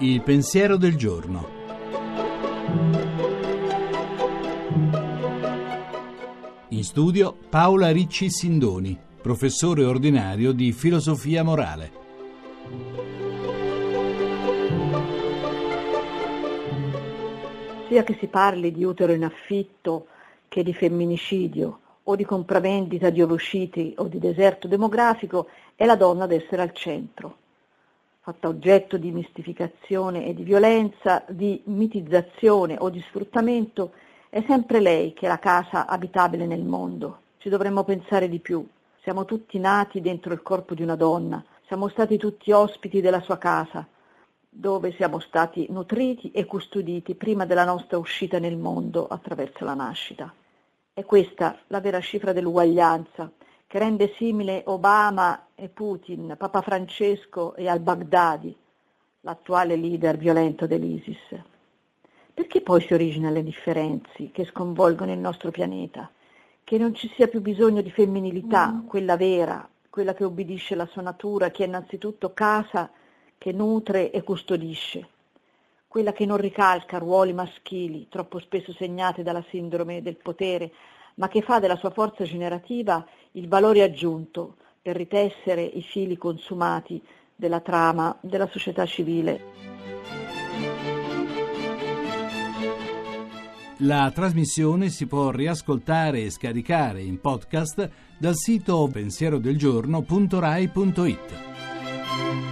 Il pensiero del giorno. In studio Paola Ricci Sindoni, professore ordinario di filosofia morale. Sia che si parli di utero in affitto che di femminicidio o di compravendita di ovociti o di deserto demografico, è la donna ad essere al centro fatta oggetto di mistificazione e di violenza, di mitizzazione o di sfruttamento, è sempre lei che è la casa abitabile nel mondo. Ci dovremmo pensare di più. Siamo tutti nati dentro il corpo di una donna, siamo stati tutti ospiti della sua casa, dove siamo stati nutriti e custoditi prima della nostra uscita nel mondo attraverso la nascita. È questa la vera cifra dell'uguaglianza che rende simile Obama e Putin, Papa Francesco e al-Baghdadi, l'attuale leader violento dell'ISIS. Perché poi si originano le differenze che sconvolgono il nostro pianeta? Che non ci sia più bisogno di femminilità, mm. quella vera, quella che obbedisce alla sua natura, che è innanzitutto casa, che nutre e custodisce, quella che non ricalca ruoli maschili, troppo spesso segnati dalla sindrome del potere, ma che fa della sua forza generativa il valore aggiunto per ritessere i fili consumati della trama della società civile. La trasmissione si può riascoltare e scaricare in podcast dal sito pensierodelgiorno.rai.it.